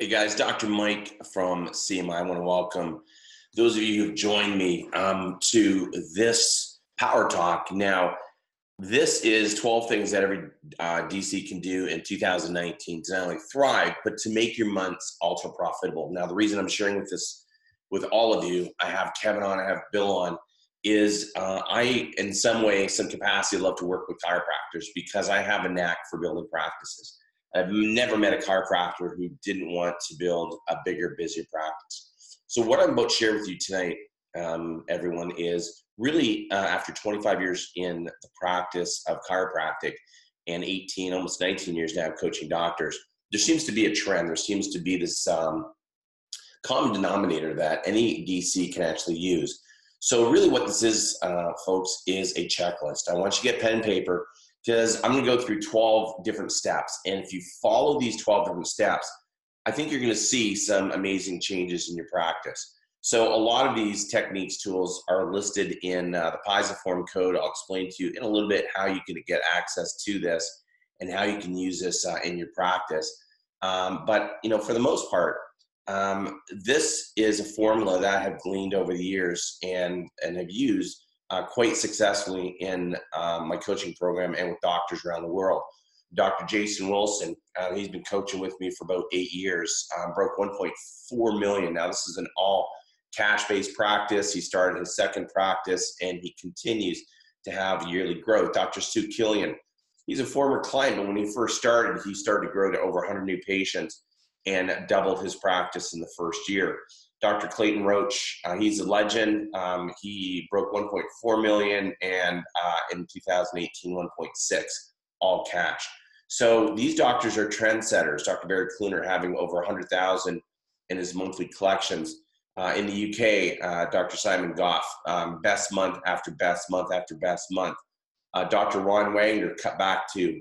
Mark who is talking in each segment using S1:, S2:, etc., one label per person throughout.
S1: Hey guys, Dr. Mike from CMI. I want to welcome those of you who've joined me um, to this Power Talk. Now, this is 12 things that every uh, DC can do in 2019 to not only thrive, but to make your months ultra profitable. Now, the reason I'm sharing with this with all of you, I have Kevin on, I have Bill on, is uh, I, in some way, some capacity, love to work with chiropractors because I have a knack for building practices. I've never met a chiropractor who didn't want to build a bigger, busier practice. So, what I'm about to share with you tonight, um, everyone, is really uh, after 25 years in the practice of chiropractic and 18, almost 19 years now coaching doctors, there seems to be a trend. There seems to be this um, common denominator that any DC can actually use. So, really, what this is, uh, folks, is a checklist. I want you to get pen and paper because I'm going to go through 12 different steps. And if you follow these 12 different steps, I think you're going to see some amazing changes in your practice. So, a lot of these techniques, tools are listed in uh, the Pisiform code. I'll explain to you in a little bit how you can get access to this and how you can use this uh, in your practice. Um, but, you know, for the most part, um, this is a formula that I have gleaned over the years and, and have used uh, quite successfully in um, my coaching program and with doctors around the world. Dr. Jason Wilson, uh, he's been coaching with me for about eight years, um, broke 1.4 million. Now, this is an all cash based practice. He started his second practice and he continues to have yearly growth. Dr. Sue Killian, he's a former client, but when he first started, he started to grow to over 100 new patients and doubled his practice in the first year. Dr. Clayton Roach, uh, he's a legend. Um, he broke 1.4 million and uh, in 2018, 1.6, all cash. So these doctors are trendsetters. Dr. Barry Cluner having over 100,000 in his monthly collections. Uh, in the UK, uh, Dr. Simon Goff, um, best month after best month after best month. Uh, Dr. Ron Wagner cut back to,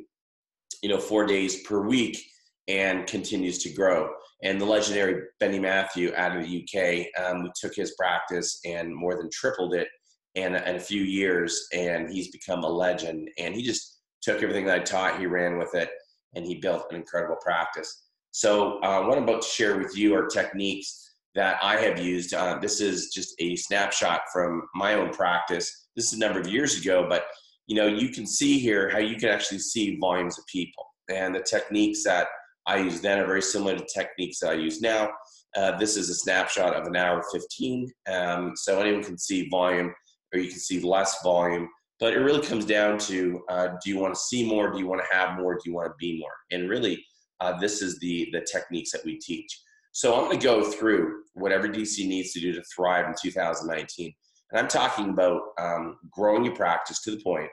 S1: you know, four days per week and continues to grow and the legendary Benny Matthew out of the UK. Um, we took his practice and more than tripled it in, in a few years, and he's become a legend. And he just took everything that I taught, he ran with it, and he built an incredible practice. So, uh, what I'm about to share with you are techniques that I have used. Uh, this is just a snapshot from my own practice. This is a number of years ago, but you know, you can see here how you can actually see volumes of people and the techniques that I used then are very similar to techniques that I use now. Uh, this is a snapshot of an hour 15. Um, so anyone can see volume or you can see less volume. But it really comes down to uh, do you want to see more? Do you want to have more? Do you want to be more? And really, uh, this is the, the techniques that we teach. So I'm going to go through whatever DC needs to do to thrive in 2019. And I'm talking about um, growing your practice to the point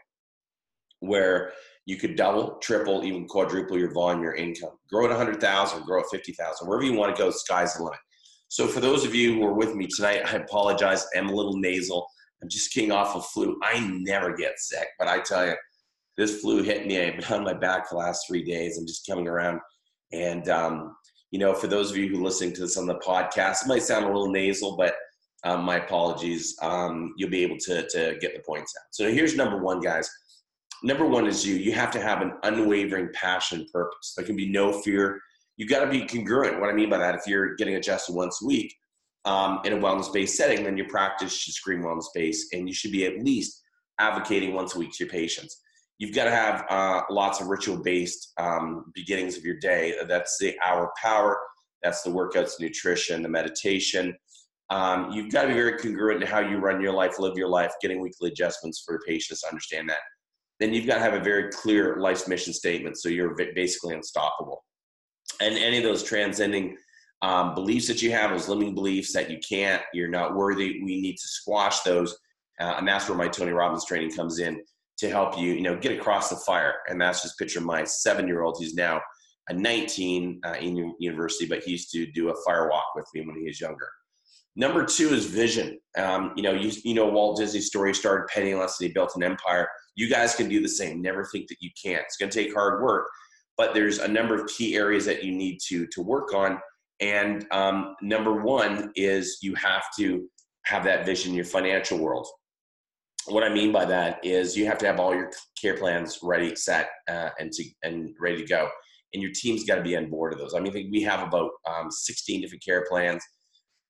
S1: where you could double, triple, even quadruple your volume, your income. Grow at 100,000, grow at 50,000, wherever you want to go, sky's the limit. So for those of you who are with me tonight, I apologize. I'm a little nasal. I'm just king off of flu. I never get sick, but I tell you, this flu hit me. I've been on my back for the last three days. I'm just coming around. And, um, you know, for those of you who are listening to this on the podcast, it might sound a little nasal, but um, my apologies. Um, you'll be able to, to get the points out. So here's number one, guys number one is you. You have to have an unwavering passion purpose. There can be no fear. You got to be congruent. What I mean by that, if you're getting adjusted once a week um, in a wellness based setting, then your practice should scream wellness based, and you should be at least advocating once a week to your patients. You've got to have uh, lots of ritual based um, beginnings of your day. That's the hour power. That's the workouts, nutrition, the meditation. Um, you've got to be very congruent in how you run your life, live your life, getting weekly adjustments for your patients to understand that then you've got to have a very clear life's mission statement. So you're basically unstoppable. And any of those transcending um, beliefs that you have, those limiting beliefs that you can't, you're not worthy, we need to squash those. Uh, and that's where my Tony Robbins training comes in to help you, you know, get across the fire. And that's just picture my seven-year-old. He's now a 19 uh, in university, but he used to do a fire walk with me when he was younger. Number two is vision. Um, you know, you, you know Walt Disney's story started penniless and he built an empire. You guys can do the same. Never think that you can't. It's going to take hard work, but there's a number of key areas that you need to to work on. And um, number one is you have to have that vision in your financial world. What I mean by that is you have to have all your care plans ready, set, uh, and to and ready to go. and your team's got to be on board of those. I mean, we have about um, 16 different care plans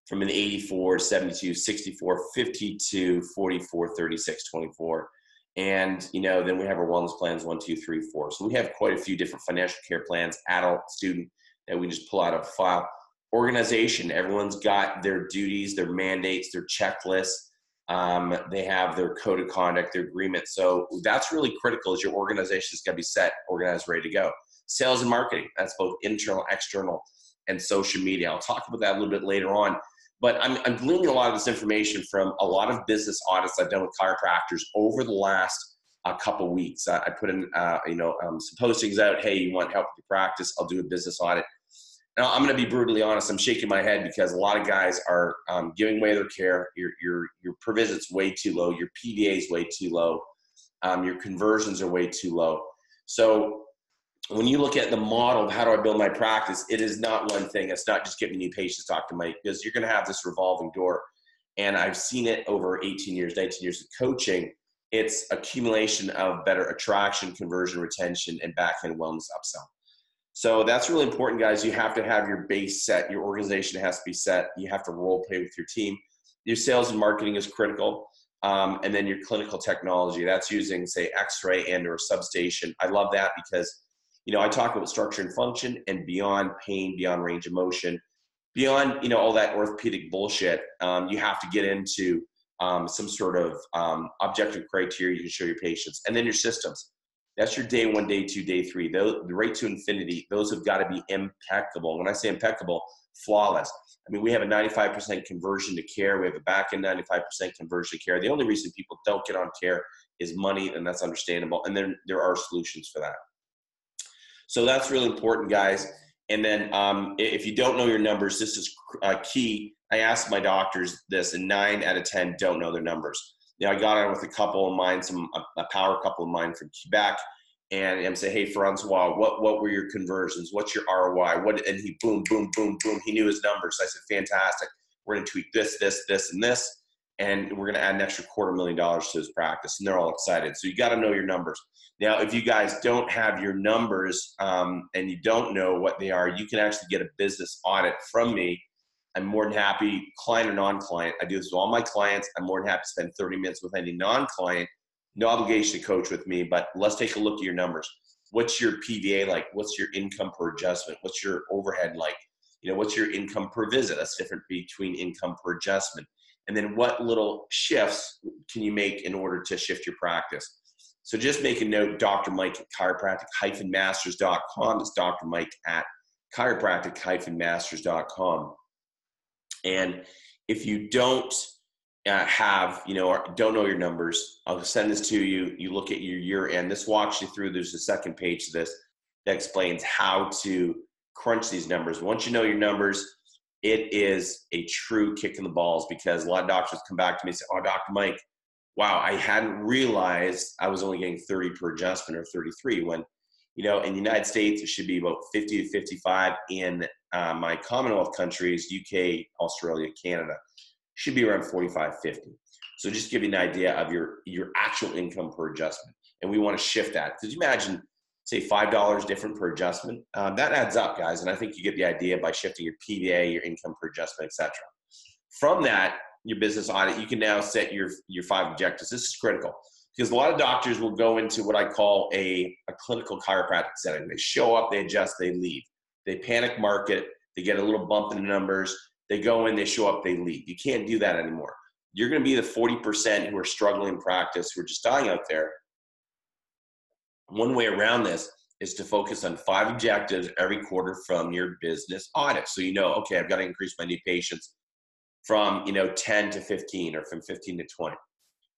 S1: from an 84, 72, 64, 52, 44, 36, 24. And, you know, then we have our wellness plans one, two, three, four. So we have quite a few different financial care plans, adult, student, that we just pull out of a file. Organization, everyone's got their duties, their mandates, their checklists. Um, they have their code of conduct, their agreement. So that's really critical is your organization is going to be set, organized, ready to go. Sales and marketing, that's both internal, external, and social media. I'll talk about that a little bit later on. But I'm, I'm gleaning a lot of this information from a lot of business audits I've done with chiropractors over the last uh, couple weeks. I, I put in, uh, you know, um, some postings out. Hey, you want help with your practice? I'll do a business audit. Now, I'm going to be brutally honest. I'm shaking my head because a lot of guys are um, giving away their care. Your your your per visit's way too low. Your PVA is way too low. Um, your conversions are way too low. So when you look at the model of how do I build my practice, it is not one thing. It's not just getting new patients, Dr. Mike, because you're going to have this revolving door. And I've seen it over 18 years, 19 years of coaching. It's accumulation of better attraction, conversion, retention, and back end wellness upsell. So that's really important, guys. You have to have your base set. Your organization has to be set. You have to role play with your team. Your sales and marketing is critical. Um, and then your clinical technology. That's using, say, X-ray and or substation. I love that because you know, I talk about structure and function and beyond pain, beyond range of motion, beyond, you know, all that orthopedic bullshit. Um, you have to get into um, some sort of um, objective criteria you can show your patients. And then your systems. That's your day one, day two, day three. Those, the rate to infinity, those have got to be impeccable. When I say impeccable, flawless. I mean, we have a 95% conversion to care. We have a back end 95% conversion to care. The only reason people don't get on care is money, and that's understandable. And then there are solutions for that. So that's really important, guys. And then um, if you don't know your numbers, this is uh, key. I asked my doctors this, and nine out of 10 don't know their numbers. Know, I got on with a couple of mine, some a, power couple of mine from Quebec, and I'm say, hey, Francois, what what were your conversions? What's your ROI? What? And he boom, boom, boom, boom. He knew his numbers. I said, fantastic. We're going to tweak this, this, this, and this, and we're going to add an extra quarter million dollars to his practice. And they're all excited. So you got to know your numbers. Now, if you guys don't have your numbers um, and you don't know what they are, you can actually get a business audit from me. I'm more than happy, client or non-client. I do this with all my clients. I'm more than happy to spend 30 minutes with any non-client. No obligation to coach with me, but let's take a look at your numbers. What's your PVA like? What's your income per adjustment? What's your overhead like? You know, what's your income per visit? That's different between income per adjustment. And then what little shifts can you make in order to shift your practice? So just make a note, Dr. Mike at chiropractic-masters.com. It's Dr. Mike at chiropractic-masters.com. And if you don't uh, have, you know, don't know your numbers, I'll send this to you. You look at your year end. This walks you through. There's a second page to this that explains how to crunch these numbers. Once you know your numbers, it is a true kick in the balls because a lot of doctors come back to me and say, Oh, Dr. Mike, wow, I hadn't realized I was only getting 30 per adjustment or 33 when, you know, in the United States, it should be about 50 to 55. In uh, my Commonwealth countries, UK, Australia, Canada, should be around 45, 50. So just give you an idea of your, your actual income per adjustment. And we want to shift that. Could you imagine, say, $5 different per adjustment? Um, that adds up, guys. And I think you get the idea by shifting your PVA, your income per adjustment, etc. From that, your business audit, you can now set your your five objectives. This is critical because a lot of doctors will go into what I call a, a clinical chiropractic setting. They show up, they adjust, they leave. They panic market, they get a little bump in the numbers, they go in, they show up, they leave. You can't do that anymore. You're going to be the 40% who are struggling in practice, who are just dying out there. One way around this is to focus on five objectives every quarter from your business audit. So you know, okay, I've got to increase my new patients from you know 10 to 15 or from 15 to 20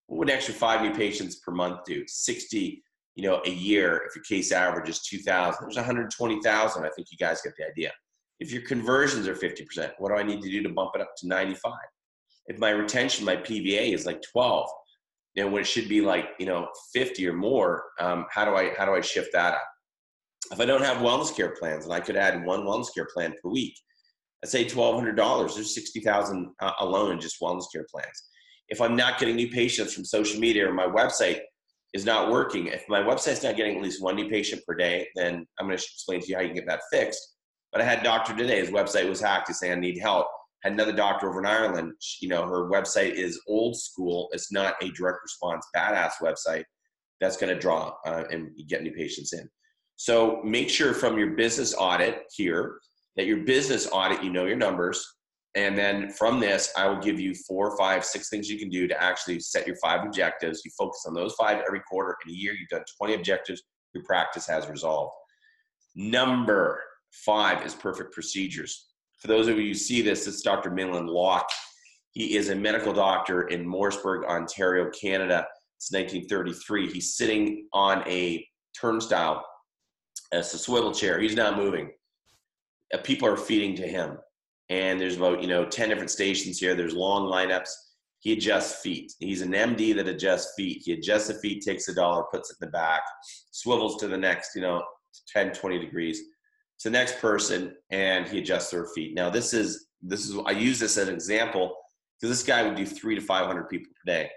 S1: what would an extra five new patients per month do? 60 you know a year if your case average is 2000 there's 120000 i think you guys get the idea. If your conversions are 50% what do i need to do to bump it up to 95 if my retention my pva is like 12 you know when it should be like you know 50 or more um, how do i how do i shift that up if i don't have wellness care plans and i could add one wellness care plan per week I'd say $1,200. There's 60,000 uh, alone in just wellness care plans. If I'm not getting new patients from social media or my website, is not working. If my website's not getting at least one new patient per day, then I'm going to explain to you how you can get that fixed. But I had a doctor today, his website was hacked. He's saying, I need help. Had another doctor over in Ireland. You know, her website is old school. It's not a direct response, badass website that's going to draw uh, and get new patients in. So make sure from your business audit here that your business audit, you know your numbers. And then from this, I will give you four, five, six things you can do to actually set your five objectives. You focus on those five every quarter. In a year, you've done 20 objectives. Your practice has resolved. Number five is perfect procedures. For those of you who see this, it's Dr. Mahlon Locke. He is a medical doctor in Morrisburg, Ontario, Canada. It's 1933. He's sitting on a turnstile it's a swivel chair. He's not moving. Uh, people are feeding to him. And there's about, you know, 10 different stations here. There's long lineups. He adjusts feet. He's an MD that adjusts feet. He adjusts the feet, takes a dollar, puts it in the back, swivels to the next, you know, 10, 20 degrees to the next person, and he adjusts their feet. Now, this is, this is, I use this as an example because this guy would do three to 500 people per day.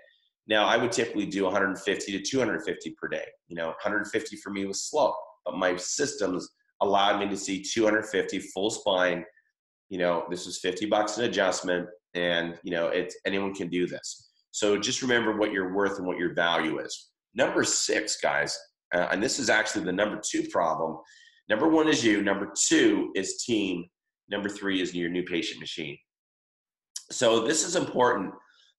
S1: Now, I would typically do 150 to 250 per day. You know, 150 for me was slow but my systems allowed me to see 250 full spine. You know, this was 50 bucks an adjustment, and you know, it's anyone can do this. So just remember what you're worth and what your value is. Number six, guys, uh, and this is actually the number two problem. Number one is you. Number two is team. Number three is your new patient machine. So this is important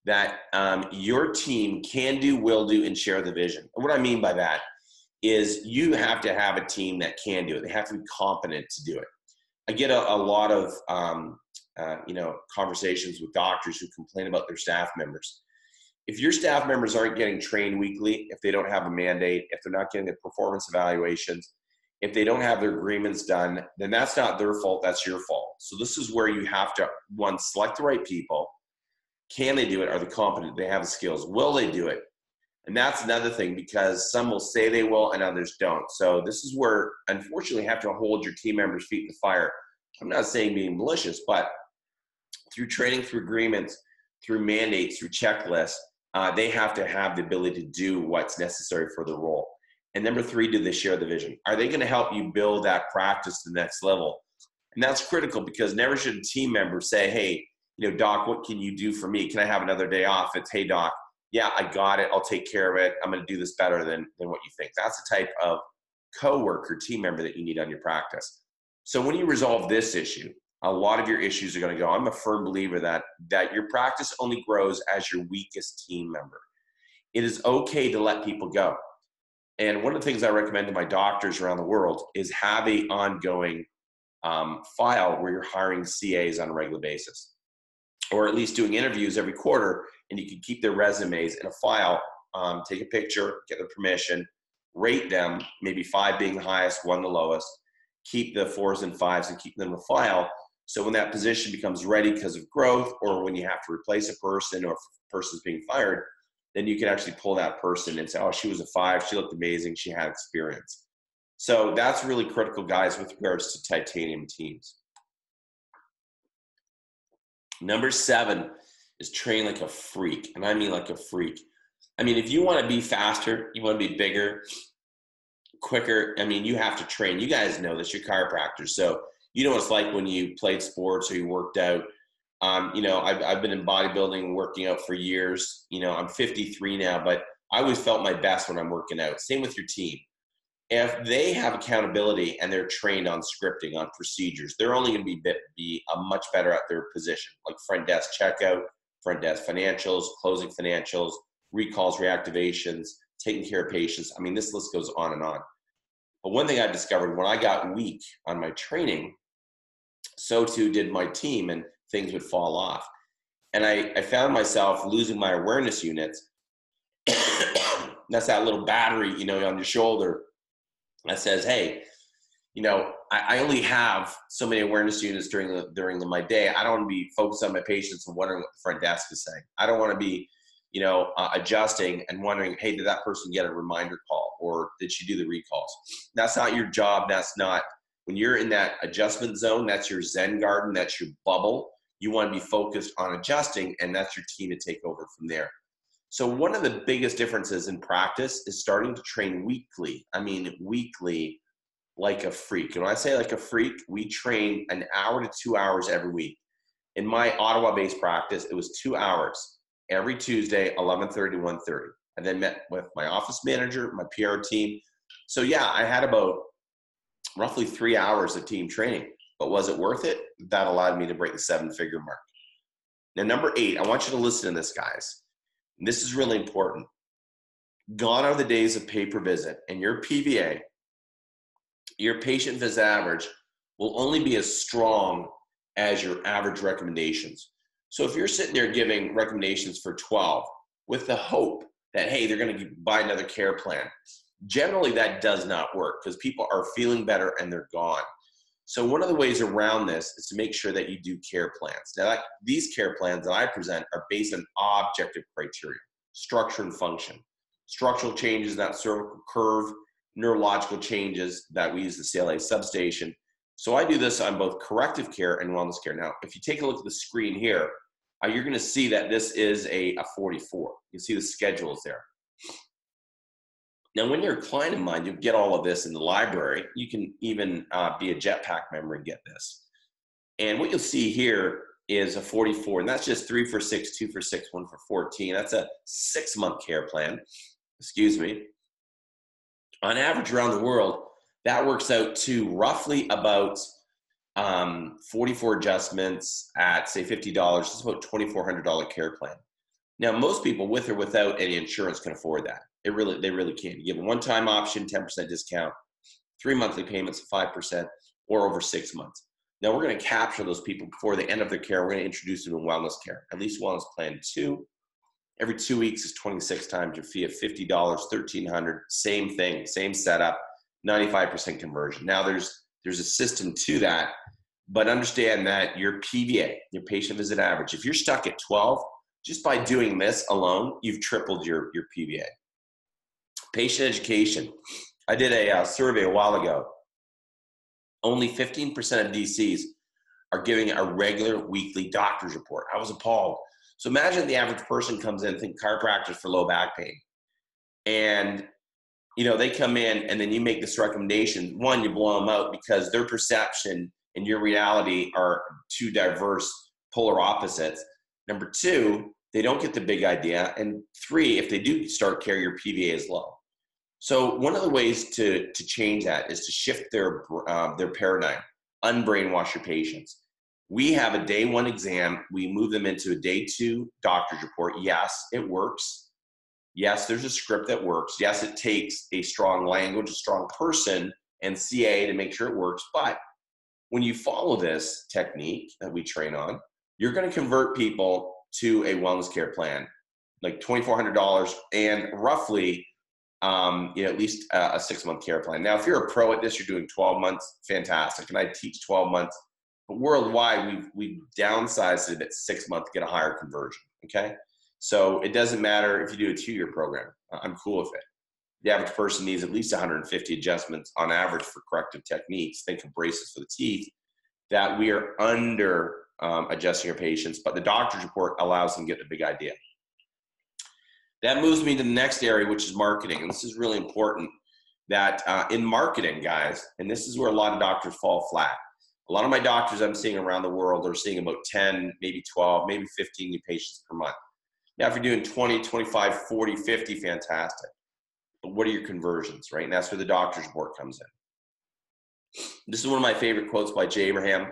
S1: that um, your team can do, will do, and share the vision. And what I mean by that is you have to have a team that can do it. They have to be competent to do it. I get a, a lot of um, uh, you know conversations with doctors who complain about their staff members. If your staff members aren't getting trained weekly, if they don't have a mandate, if they're not getting the performance evaluations, if they don't have their agreements done, then that's not their fault. That's your fault. So this is where you have to one select the right people. Can they do it? Are they competent? They have the skills? Will they do it? And that's another thing because some will say they will and others don't. So this is where, unfortunately, you have to hold your team members' feet to the fire. I'm not saying being malicious, but through training, through agreements, through mandates, through checklists, uh, they have to have the ability to do what's necessary for the role. And number three, do they share the vision? Are they going to help you build that practice to the next level? And that's critical because never should a team member say, hey, you know, doc, what can you do for me? Can I have another day off? It's, hey, doc, yeah, I got it. I'll take care of it. I'm going to do this better than, than what you think. That's the type of coworker, team member that you need on your practice. So when you resolve this issue, a lot of your issues are going to go. I'm a firm believer that that your practice only grows as your weakest team member. It is okay to let people go. And one of the things I recommend to my doctors around the world is have a ongoing um, file where you're hiring CAs on a regular basis, or at least doing interviews every quarter and you can keep their resumes in a file. Um, take a picture, get their permission, rate them, maybe five being the highest, one the lowest. Keep the fours and fives and keep them in a file. So when that position becomes ready because of growth, or when you have to replace a person, or a person's being fired, then you can actually pull that person and say, "Oh, she was a five. She looked amazing. She had experience." So that's really critical, guys, with regards to titanium teams. Number seven is train like a freak. And I mean like a freak. I mean, if you want to be faster, you want to be bigger, quicker, I mean, you have to train. You guys know this, you're chiropractors. So you know what it's like when you played sports or you worked out. Um, you know, I've, I've been in bodybuilding, working out for years. You know, I'm 53 now, but I always felt my best when I'm working out. Same with your team. If they have accountability and they're trained on scripting, on procedures, they're only going to be, be a much better at their position, like front desk checkout, front desk financials, closing financials, recalls, reactivations, taking care of patients. I mean, this list goes on and on. But one thing I discovered when I got weak on my training, so too did my team, and things would fall off. And I, I found myself losing my awareness units. That's that little battery, you know, on your shoulder that says, hey, you know, I, I, only have so many awareness units during the during the, my day. I don't want to be focused on my patients and wondering what the front desk is saying. I don't want to be, you know, uh, adjusting and wondering, hey, did that person get a reminder call or did she do the recalls? That's not your job. That's not when you're in that adjustment zone. That's your Zen garden. That's your bubble. You want to be focused on adjusting, and that's your team to take over from there. So, one of the biggest differences in practice is starting to train weekly. I mean, weekly like a freak. And when I say like a freak, we train an hour to two hours every week. In my Ottawa-based practice, it was two hours every Tuesday, 11:30 to 1:30. I then met with my office manager, my PR team. So yeah, I had about roughly three hours of team training. But was it worth it? That allowed me to break the seven-figure mark. Now, number eight, I want you to listen to this, guys. This is really important. Gone are the days of pay per visit, and your PVA your patient visit average will only be as strong as your average recommendations. So if you're sitting there giving recommendations for 12 with the hope that, hey, they're going to buy another care plan, generally that does not work because people are feeling better and they're gone. So one of the ways around this is to make sure that you do care plans. Now, that, these care plans that I present are based on objective criteria, structure and function. Structural changes in that cervical curve neurological changes that we use the CLA substation. So I do this on both corrective care and wellness care. Now, if you take a look at the screen here, uh, you're going to see that this is a, a 44. You see the schedules there. Now, when you're a client of mine, you get all of this in the library. You can even uh, be a Jetpack member and get this. And what you'll see here is a 44, and that's just three for six, two for six, one for 14. That's a six month care plan. Excuse me on average around the world, that works out to roughly about um, 44 adjustments at say $50. It's about $2,400 care plan. Now, most people with or without any insurance can afford that. It really, they really can. You give a one-time option, 10% discount, three monthly payments of 5%, or over six months. Now, we're going to capture those people before the end of their care. We're going to introduce them to wellness care, at least wellness plan two, Every two weeks is 26 times your fee of $50, 1300 Same thing, same setup, 95% conversion. Now there's there's a system to that, but understand that your PVA, your patient visit average, if you're stuck at 12, just by doing this alone, you've tripled your, your PVA. Patient education. I did a uh, survey a while ago. Only 15% of DCs are giving a regular weekly doctor's report. I was appalled. So imagine the average person comes in, think chiropractor for low back pain. And you know, they come in and then you make this recommendation. One, you blow them out because their perception and your reality are two diverse polar opposites. Number two, they don't get the big idea. And three, if they do start care, your PVA is low. So one of the ways to, to change that is to shift their, uh, their paradigm, unbrainwash your patients. We have a day one exam. We move them into a day two doctor's report. Yes, it works. Yes, there's a script that works. Yes, it takes a strong language, a strong person, and CA to make sure it works. But when you follow this technique that we train on, you're going to convert people to a wellness care plan, like $2,400 and roughly um, you know, at least a, a six month care plan. Now, if you're a pro at this, you're doing 12 months, fantastic. And I teach 12 months but worldwide, we've we've downsized it at six months to get a higher conversion. Okay, so it doesn't matter if you do a two-year program. I'm cool with it. The average person needs at least 150 adjustments on average for corrective techniques. Think of braces for the teeth. That we are under um, adjusting our patients, but the doctor's report allows them to get the big idea. That moves me to the next area, which is marketing. And this is really important that uh, in marketing, guys, and this is where a lot of doctors fall flat a lot of my doctors I'm seeing around the world are seeing about 10, maybe 12, maybe 15 new patients per month. Now, if you're doing 20, 25, 40, 50, fantastic. But what are your conversions, right? And that's where the doctor's report comes in. This is one of my favorite quotes by Jay Abraham.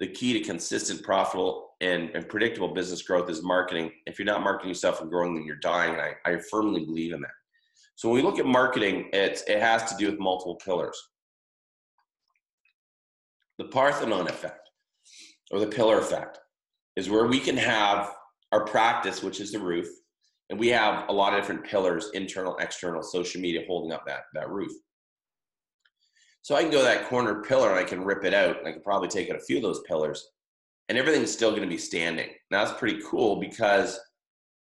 S1: The key to consistent, profitable, and, and predictable business growth is marketing. If you're not marketing yourself and growing, then you're dying. And I, I firmly believe in that. So when we look at marketing, it's, it has to do with multiple pillars the Parthenon effect or the pillar effect is where we can have our practice, which is the roof, and we have a lot of different pillars, internal, external, social media holding up that, that roof. So I can go that corner pillar and I can rip it out, and I can probably take out a few of those pillars, and everything's still going to be standing. Now that's pretty cool because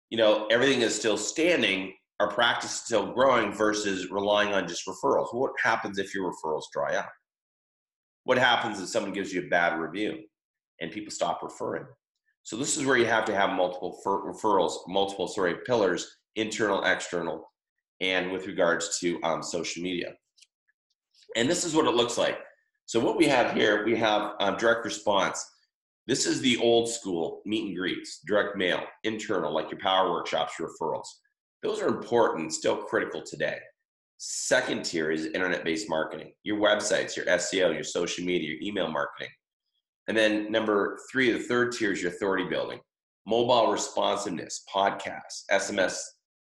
S1: you know everything is still standing. Our practice is still growing versus relying on just referrals. What happens if your referrals dry up? what happens if someone gives you a bad review and people stop referring? So this is where you have to have multiple referrals, multiple sorry pillars, internal, external, and with regards to um, social media. And this is what it looks like. So what we have here, we have um, direct response. This is the old school meet and greets, direct mail, internal, like your power workshops, your referrals. Those are important, still critical today. Second tier is internet based marketing, your websites, your SEO, your social media, your email marketing. And then number three, the third tier is your authority building, mobile responsiveness, podcasts, SMS,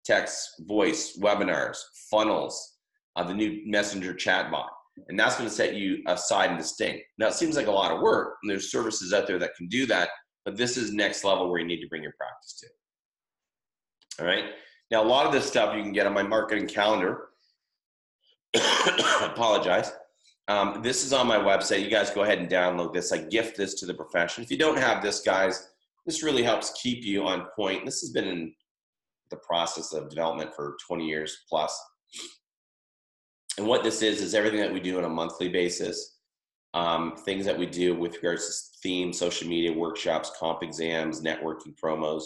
S1: text, voice, webinars, funnels, uh, the new messenger chatbot and that's going to set you aside and distinct. Now, it seems like a lot of work, and there's services out there that can do that, but this is next level where you need to bring your practice to. All right. Now, a lot of this stuff you can get on my marketing calendar. Apologize. Um, this is on my website. You guys go ahead and download this. I gift this to the profession. If you don't have this, guys, this really helps keep you on point. This has been in the process of development for 20 years plus. And what this is is everything that we do on a monthly basis, um, things that we do with regards to theme, social media workshops, comp exams, networking promos.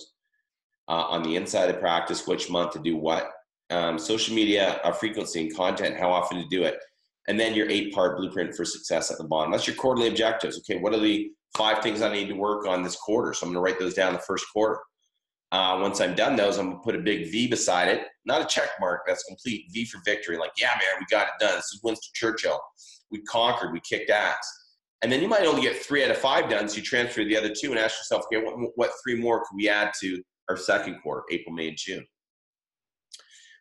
S1: Uh, on the inside of practice, which month to do what, um, social media uh, frequency and content, how often to do it, and then your eight-part blueprint for success at the bottom. That's your quarterly objectives. Okay, what are the five things I need to work on this quarter? So I'm going to write those down the first quarter. Uh, once I'm done those, I'm gonna put a big V beside it, not a check mark. That's complete V for victory. Like, yeah, man, we got it done. This is Winston Churchill. We conquered. We kicked ass. And then you might only get three out of five done, so you transfer the other two and ask yourself, okay, what, what three more could we add to our second quarter, April, May, and June?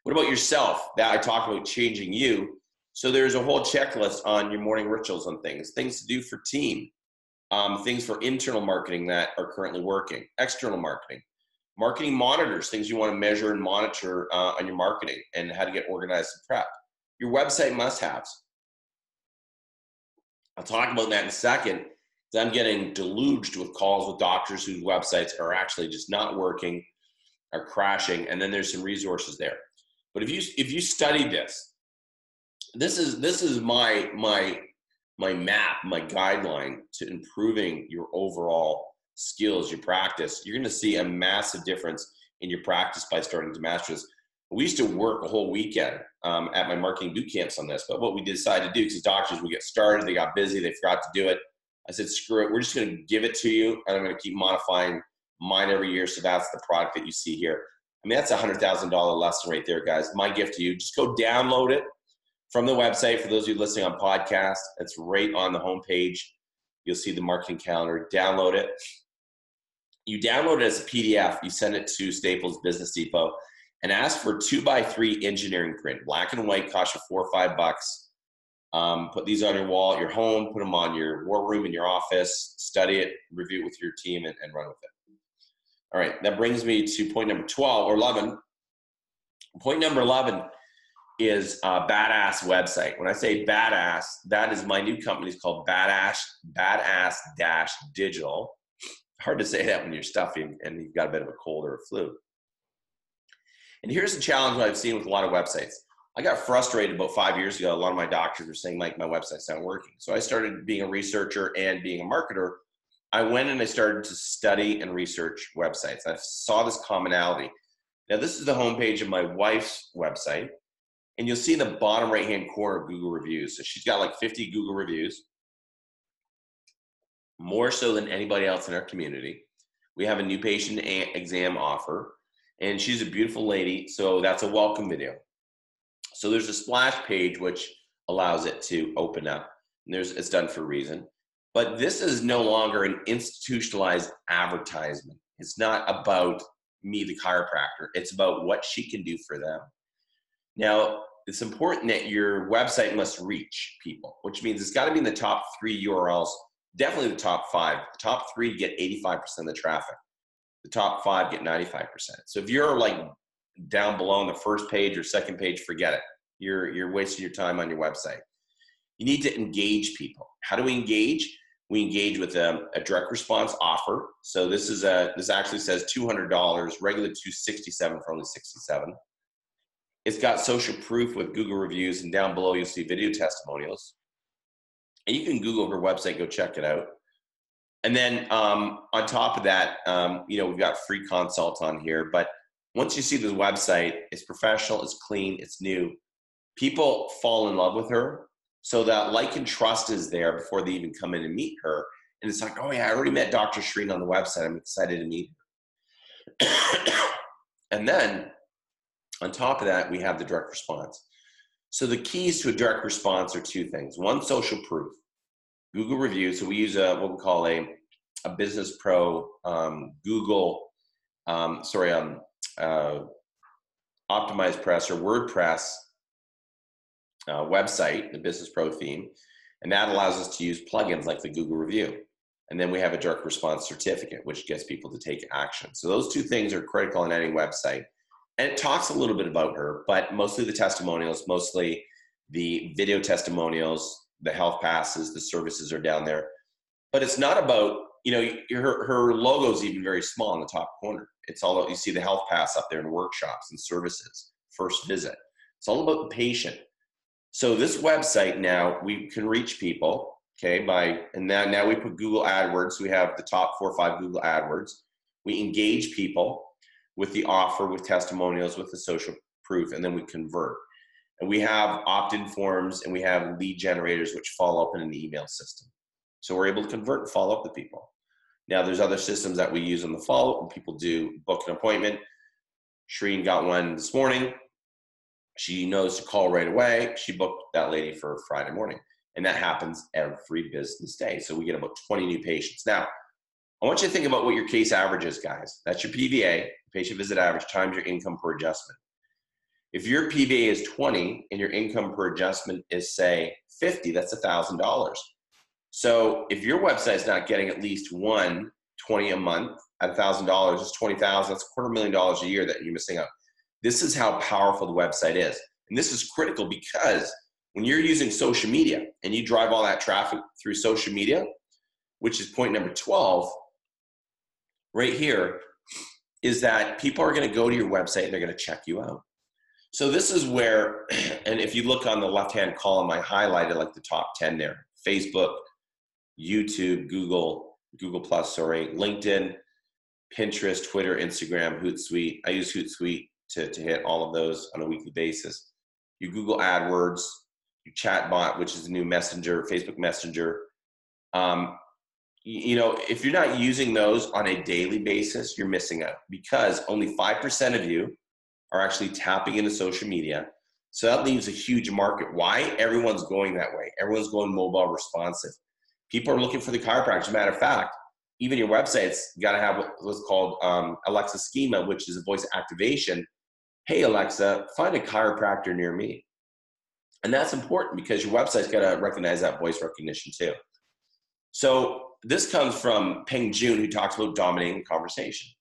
S1: What about yourself? That I talked about changing you. So there's a whole checklist on your morning rituals on things, things to do for team, um, things for internal marketing that are currently working, external marketing, marketing monitors, things you want to measure and monitor uh, on your marketing and how to get organized and prep. Your website must haves. I'll talk about that in a second. I'm getting deluged with calls with doctors whose websites are actually just not working, are crashing, and then there's some resources there. But if you if you study this, this is this is my my my map, my guideline to improving your overall skills you practice, you're going to see a massive difference in your practice by starting to master this. We used to work a whole weekend um, at my marketing boot camps on this, but what we decided to do, because doctors would get started, they got busy, they forgot to do it. I said, screw it, we're just going to give it to you, and I'm going to keep modifying mine every year. So that's the product that you see here. I mean, that's a hundred thousand dollar lesson right there, guys. My gift to you: just go download it from the website. For those of you listening on podcast, it's right on the homepage. You'll see the marketing calendar. Download it you download it as a PDF, you send it to Staples Business Depot, and ask for two by three engineering print, black and white, cost you four or five bucks. Um, put these on your wall at your home, put them on your war room in your office, study it, review it with your team, and, and run with it. All right, that brings me to point number 12 or 11. Point number 11 is a badass website. When I say badass, that is my new company. It's called Badass Badass Dash Digital hard to say that when you're stuffy and you've got a bit of a cold or a flu. And here's the challenge I've seen with a lot of websites. I got frustrated about five years ago. A lot of my doctors were saying, Mike, my website's not working. So I started being a researcher and being a marketer. I went and I started to study and research websites. I saw this commonality. Now, this is the homepage of my wife's website. And you'll see in the bottom right hand corner Google reviews. So she's got like 50 Google reviews more so than anybody else in our community. We have a new patient exam offer, and she's a beautiful lady, so that's a welcome video. So there's a splash page which allows it to open up. And there's it's done for a reason. But this is no longer an institutionalized advertisement. It's not about me, the chiropractor. It's about what she can do for them. Now, it's important that your website must reach people, which means it's got to be in the top three URLs definitely the top five. The top three get 85% of the traffic. The top five get 95%. So if you're like down below on the first page or second page, forget it. You're you're wasting your time on your website. You need to engage people. How do we engage? We engage with a, a direct response offer. So this is a this actually says $200, regular 267 for only 67. It's got social proof with Google reviews, and down below you'll see video testimonials. And you can Google her website, go check it out. and then um, on top of that, um, you know, we've got free consult on here. But once you see the website, it's professional, it's clean, it's new. People fall in love with her. So that like and trust is there before they even come in and meet her. And it's like, oh yeah, I already met Dr. Shreen on the website. I'm excited to meet her. and then on top of that, we have the direct response. So the keys to a direct response are two things. One, social proof. Google reviews. So we use a what we call a a Business Pro um, Google, um, sorry, um, uh, Optimized Press or WordPress uh, website, the Business Pro theme, and that allows us to use plugins like the Google Review. And then we have a direct response certificate, which gets people to take action. So those two things are critical in any website. And it talks a little bit about her, but mostly the testimonials, mostly the video testimonials, the health passes, the services are down there. But it's not about, you know, her, her logo is even very small in the top corner. It's all, you see the health pass up there in workshops and services, first visit. It's all about the patient. So this website now, we can reach people, okay, by, and now, now we put Google AdWords. We have the top four or five Google AdWords. We engage people with the offer, with testimonials, with the social proof, and then we convert. And we have opt-in forms and we have lead generators which follow up in an email system. So we're able to convert and follow up with people. Now there's other systems that we use in the follow when people do book an appointment. Shreen got one this morning. She knows to call right away. She booked that lady for Friday morning. And that happens every business day. So we get about 20 new patients. Now, I want you to think about what your case average is, guys. That's your PVA, patient visit average, times your income per adjustment. If your PVA is 20 and your income per adjustment is say 50, that's $1,000. So if your website is not getting at least one 20 a month at $1,000, it's 20,000, that's a quarter million dollars a year that you're missing out. This is how powerful the website is. And this is critical because when you're using social media and you drive all that traffic through social media, which is point number 12, right here, is that people are going to go to your website and they're going to check you out. So this is where, and if you look on the left-hand column, I highlighted like the top 10 there. Facebook, YouTube, Google, Google Plus, sorry, LinkedIn, Pinterest, Twitter, Instagram, Hootsuite. I use Hootsuite to, to hit all of those on a weekly basis. You Google AdWords, you Chatbot, which is the new messenger, Facebook Messenger. Um, you know, if you're not using those on a daily basis, you're missing out because only 5% of you are actually tapping into social media. So that leaves a huge market. Why? Everyone's going that way. Everyone's going mobile responsive. People are looking for the chiropractor. As a matter of fact, even your websites you got to have what's called um, Alexa schema, which is a voice activation. Hey, Alexa, find a chiropractor near me. And that's important because your website's got to recognize that voice recognition too. So this comes from Peng Jun, who talks about dominating conversation.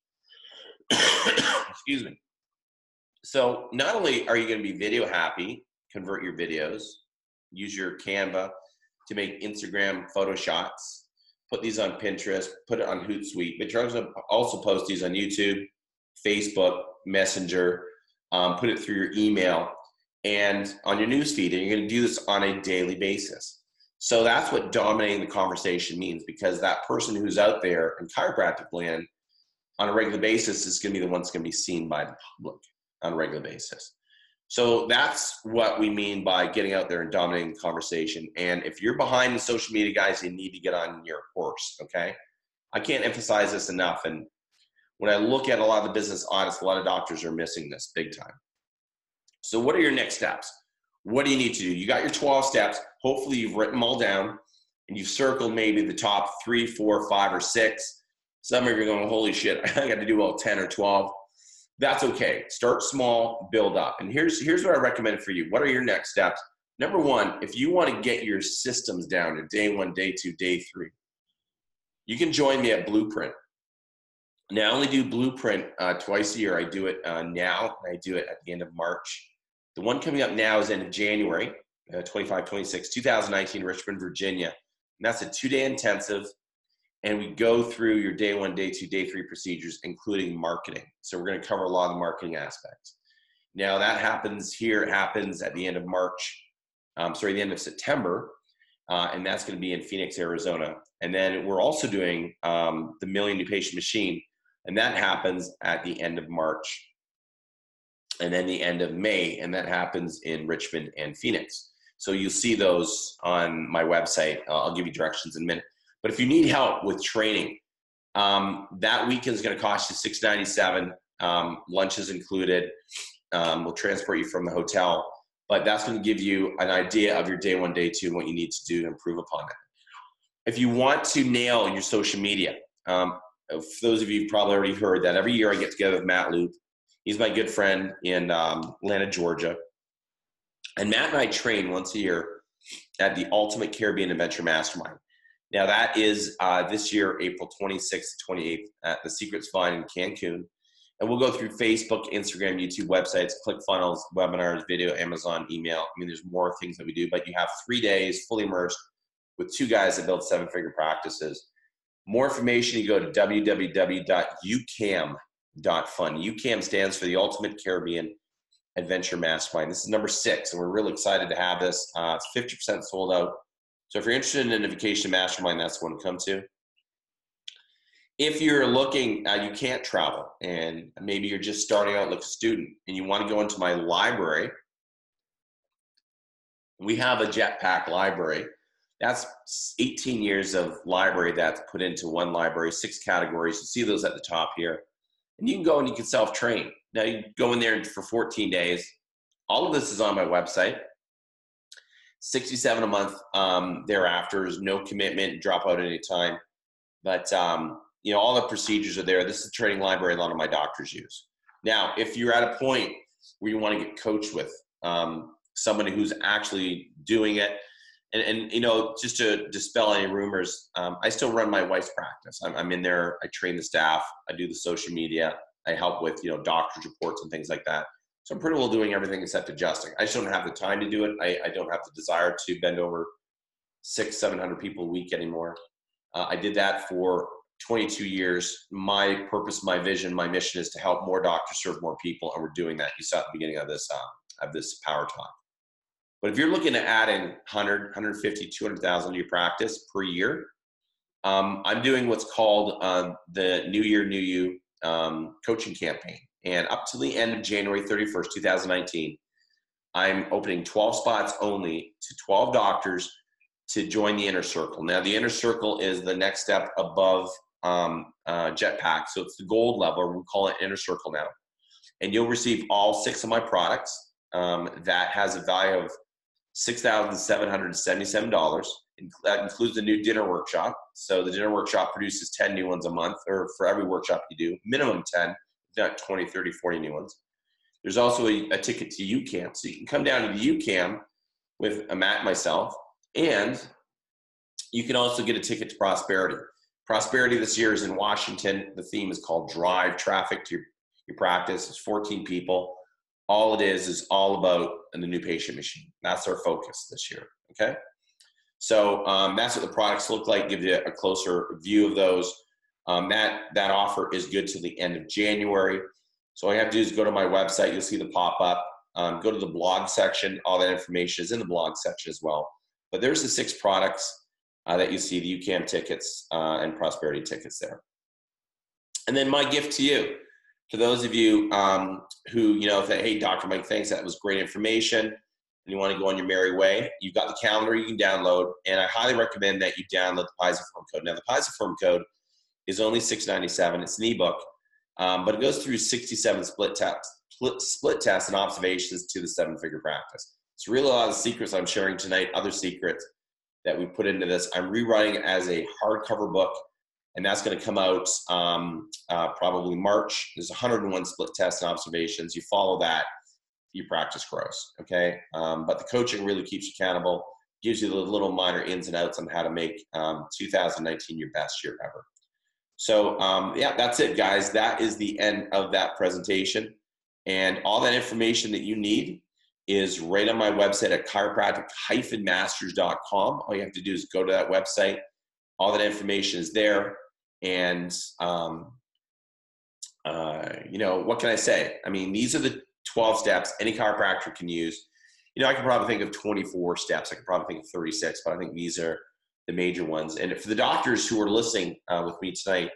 S1: Excuse me. So not only are you going to be video happy, convert your videos, use your Canva to make Instagram photo shots, put these on Pinterest, put it on Hootsuite, but you're to also post these on YouTube, Facebook, Messenger, um, put it through your email and on your newsfeed, and you're going to do this on a daily basis. So that's what dominating the conversation means because that person who's out there in chiropractic land on a regular basis is going to be the one that's going to be seen by the public on a regular basis. So that's what we mean by getting out there and dominating the conversation. And if you're behind the social media guys, you need to get on your horse, okay? I can't emphasize this enough. And when I look at a lot of the business audits, a lot of doctors are missing this big time. So, what are your next steps? What do you need to do? You got your 12 steps. Hopefully, you've written them all down and you've circled maybe the top three, four, five, or six. Some of you are going, holy shit, I got to do all 10 or 12 that's okay. Start small, build up. And here's here's what I recommend for you. What are your next steps? Number one, if you want to get your systems down to day one, day two, day three, you can join me at Blueprint. Now, I only do Blueprint uh, twice a year. I do it uh, now, and I do it at the end of March. The one coming up now is in January, uh, 25, 26, 2019, Richmond, Virginia. And that's a two day intensive and we go through your day one, day two, day three procedures, including marketing. So we're going to cover a lot of the marketing aspects. Now that happens here. It happens at the end of March. Um, sorry, the end of September, uh, and that's going to be in Phoenix, Arizona. And then we're also doing um, the Million New Patient Machine, and that happens at the end of March and then the end of May, and that happens in Richmond and Phoenix. So you'll see those on my website. I'll give you directions in a minute. But if you need help with training, um, that weekend is going to cost you six ninety seven. Um, lunch is included. Um, we'll transport you from the hotel, but that's going to give you an idea of your day one, day two, and what you need to do to improve upon it. If you want to nail your social media, um, for those of you probably already heard that every year I get together with Matt Loop. He's my good friend in um, Atlanta, Georgia. And Matt and I train once a year at the Ultimate Caribbean Adventure Mastermind. Now, that is uh, this year, April 26th to 28th at the Secrets Fund in Cancun. And we'll go through Facebook, Instagram, YouTube, websites, ClickFunnels, webinars, video, Amazon, email. I mean, there's more things that we do, but you have three days fully immersed with two guys that build seven figure practices. More information, you go to www.ucam.fun. UCAM stands for the Ultimate Caribbean Adventure Mastermind. This is number six, and we're really excited to have this. Uh, it's 50% sold out. So if you're interested in a vacation mastermind, that's the one to come to. If you're looking, uh, you can't travel, and maybe you're just starting out like a student, and you want to go into my library. We have a jetpack library. That's 18 years of library that's put into one library, six categories. You see those at the top here. And you can go and you can self train. Now you go in there for 14 days. All of this is on my website. 67 a month um, thereafter is no commitment, drop out anytime. But um, you know, all the procedures are there. This is a training library a lot of my doctors use. Now, if you're at a point where you want to get coached with um, somebody who's actually doing it, and, and you know, just to dispel any rumors, um, I still run my wife's practice. I'm, I'm in there. I train the staff. I do the social media. I help with you know doctor's reports and things like that. So I'm pretty well doing everything except adjusting. I just don't have the time to do it. I, I don't have the desire to bend over six, seven hundred people a week anymore. Uh, I did that for 22 years. My purpose, my vision, my mission is to help more doctors serve more people, and we're doing that. You saw at the beginning of this uh, of this power talk. But if you're looking to add in 100, 150, 200,000 to your practice per year, um, I'm doing what's called uh, the New Year, New You um, coaching campaign. And up to the end of January 31st, 2019, I'm opening 12 spots only to 12 doctors to join the inner circle. Now, the inner circle is the next step above um, uh, Jetpack. So it's the gold level. We call it inner circle now. And you'll receive all six of my products. Um, that has a value of $6,777. That includes the new dinner workshop. So the dinner workshop produces 10 new ones a month, or for every workshop you do, minimum 10 not 20, 30, 40 new ones. There's also a, a ticket to UCAM. So you can come down to the UCAM with a Matt myself, and you can also get a ticket to Prosperity. Prosperity this year is in Washington. The theme is called Drive Traffic to Your, your Practice. It's 14 people. All it is is all about the new patient machine. That's our focus this year. Okay. So um, that's what the products look like. Give you a closer view of those. Um, that that offer is good to the end of January. So all you have to do is go to my website. You'll see the pop up. Um, go to the blog section. All that information is in the blog section as well. But there's the six products uh, that you see: the UCAM tickets uh, and Prosperity tickets there. And then my gift to you, to those of you um, who you know, say, "Hey, Dr. Mike, thanks. That was great information." And you want to go on your merry way, you've got the calendar you can download, and I highly recommend that you download the Pisiform code. Now, the Pisiform code is only 697 It's an ebook, um, but it goes through 67 split tests, split tests and observations to the seven figure practice. It's really a lot of secrets I'm sharing tonight, other secrets that we put into this. I'm rewriting it as a hardcover book, and that's going to come out um, uh, probably March. There's 101 split tests and observations. You follow that, you practice grows. Okay, um, but the coaching really keeps you accountable, gives you the little minor ins and outs on how to make um, 2019 your best year ever. So um, yeah, that's it, guys. That is the end of that presentation. And all that information that you need is right on my website at chiropractic-masters.com. All you have to do is go to that website. All that information is there. And, um, uh, you know, what can I say? I mean, these are the 12 steps any chiropractor can use. You know, I can probably think of 24 steps. I could probably think of 36, but I think these are the major ones. And for the doctors who are listening uh, with me tonight,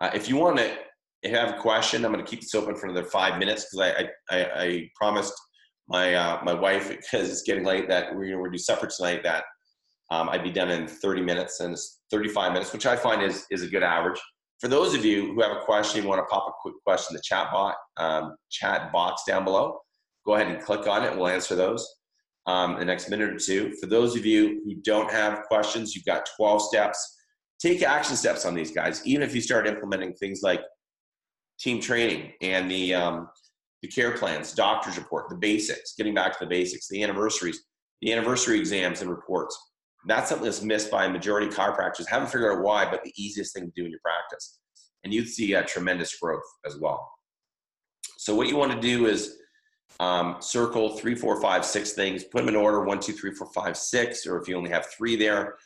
S1: uh, if you want to have a question, I'm going to keep this open for another five minutes because I, I, I, promised my uh, my wife because it's getting late that we're going to do supper tonight that um, I'd be done in 30 minutes and it's 35 minutes, which I find is is a good average. For those of you who have a question, you want to pop a quick question in the chat bot um, chat box down below. Go ahead and click on it. We'll answer those um, in the next minute or two. For those of you who don't have questions, you've got 12 steps. Take action steps on these guys. Even if you start implementing things like team training and the um, the care plans, doctor's report, the basics, getting back to the basics, the anniversaries, the anniversary exams and reports. That's something that's missed by a majority of chiropractors. Haven't figured out why, but the easiest thing to do in your practice. And you'd see a tremendous growth as well. So what you want to do is um, circle three, four, five, six things, put them in order one, two, three, four, five, six, or if you only have three there,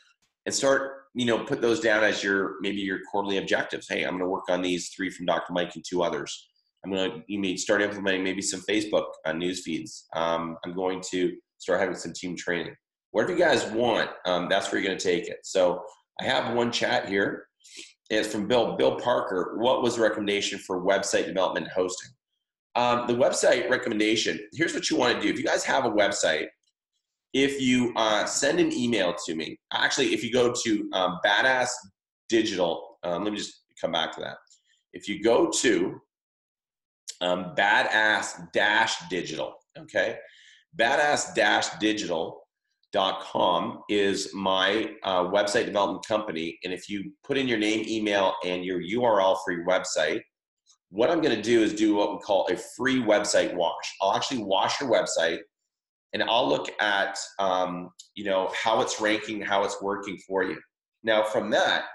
S1: and start, you know, put those down as your maybe your quarterly objectives. Hey, I'm going to work on these three from Dr. Mike and two others. I'm going to you may start implementing maybe some Facebook uh, news feeds. Um, I'm going to start having some team training. Whatever you guys want, um, that's where you're going to take it. So I have one chat here. It's from Bill. Bill Parker. What was the recommendation for website development and hosting? Um, the website recommendation. Here's what you want to do. If you guys have a website, if you uh, send an email to me, actually, if you go to um, Badass Digital, um, let me just come back to that. If you go to um, Badass Dash Digital, okay, Badass Dash Digital.com is my uh, website development company. And if you put in your name, email, and your URL for your website, what I'm going to do is do what we call a free website wash. I'll actually wash your website and I'll look at um, you know how it's ranking, how it's working for you. Now from that,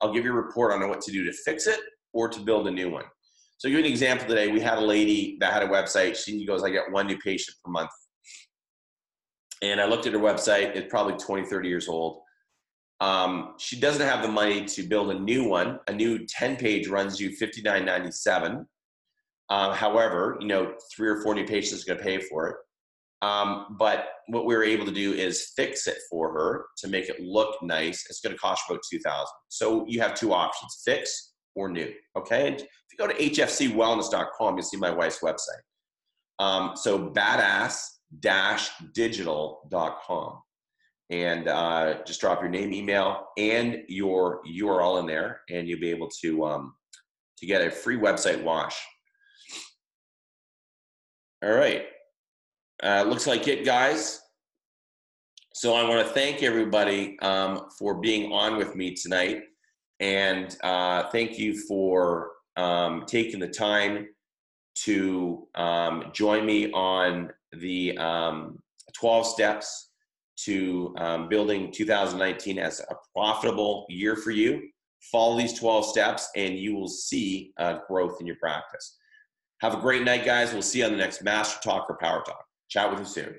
S1: I'll give you a report on what to do to fix it or to build a new one. So, give you an example today. We had a lady that had a website. She goes, I get one new patient per month. And I looked at her website. It's probably 20, 30 years old. Um, she doesn't have the money to build a new one. A new 10 page runs you 59.97. Um, however, you know, three or four new patients are going to pay for it. Um, but what we were able to do is fix it for her to make it look nice. It's going to cost about 2000 So you have two options, fix or new. Okay. And if you go to hfcwellness.com, you'll see my wife's website. Um, so badass digital.com. And uh, just drop your name, email, and your URL in there, and you'll be able to um, to get a free website wash. All right. Uh, looks like it, guys. So I want to thank everybody um, for being on with me tonight, and uh, thank you for um, taking the time to um, join me on the um, 12 steps to um, building 2019 as a profitable year for you. Follow these 12 steps, and you will see uh, growth in your practice. Have a great night, guys. We'll see you on the next Master Talk or Power Talk. Chat with you soon.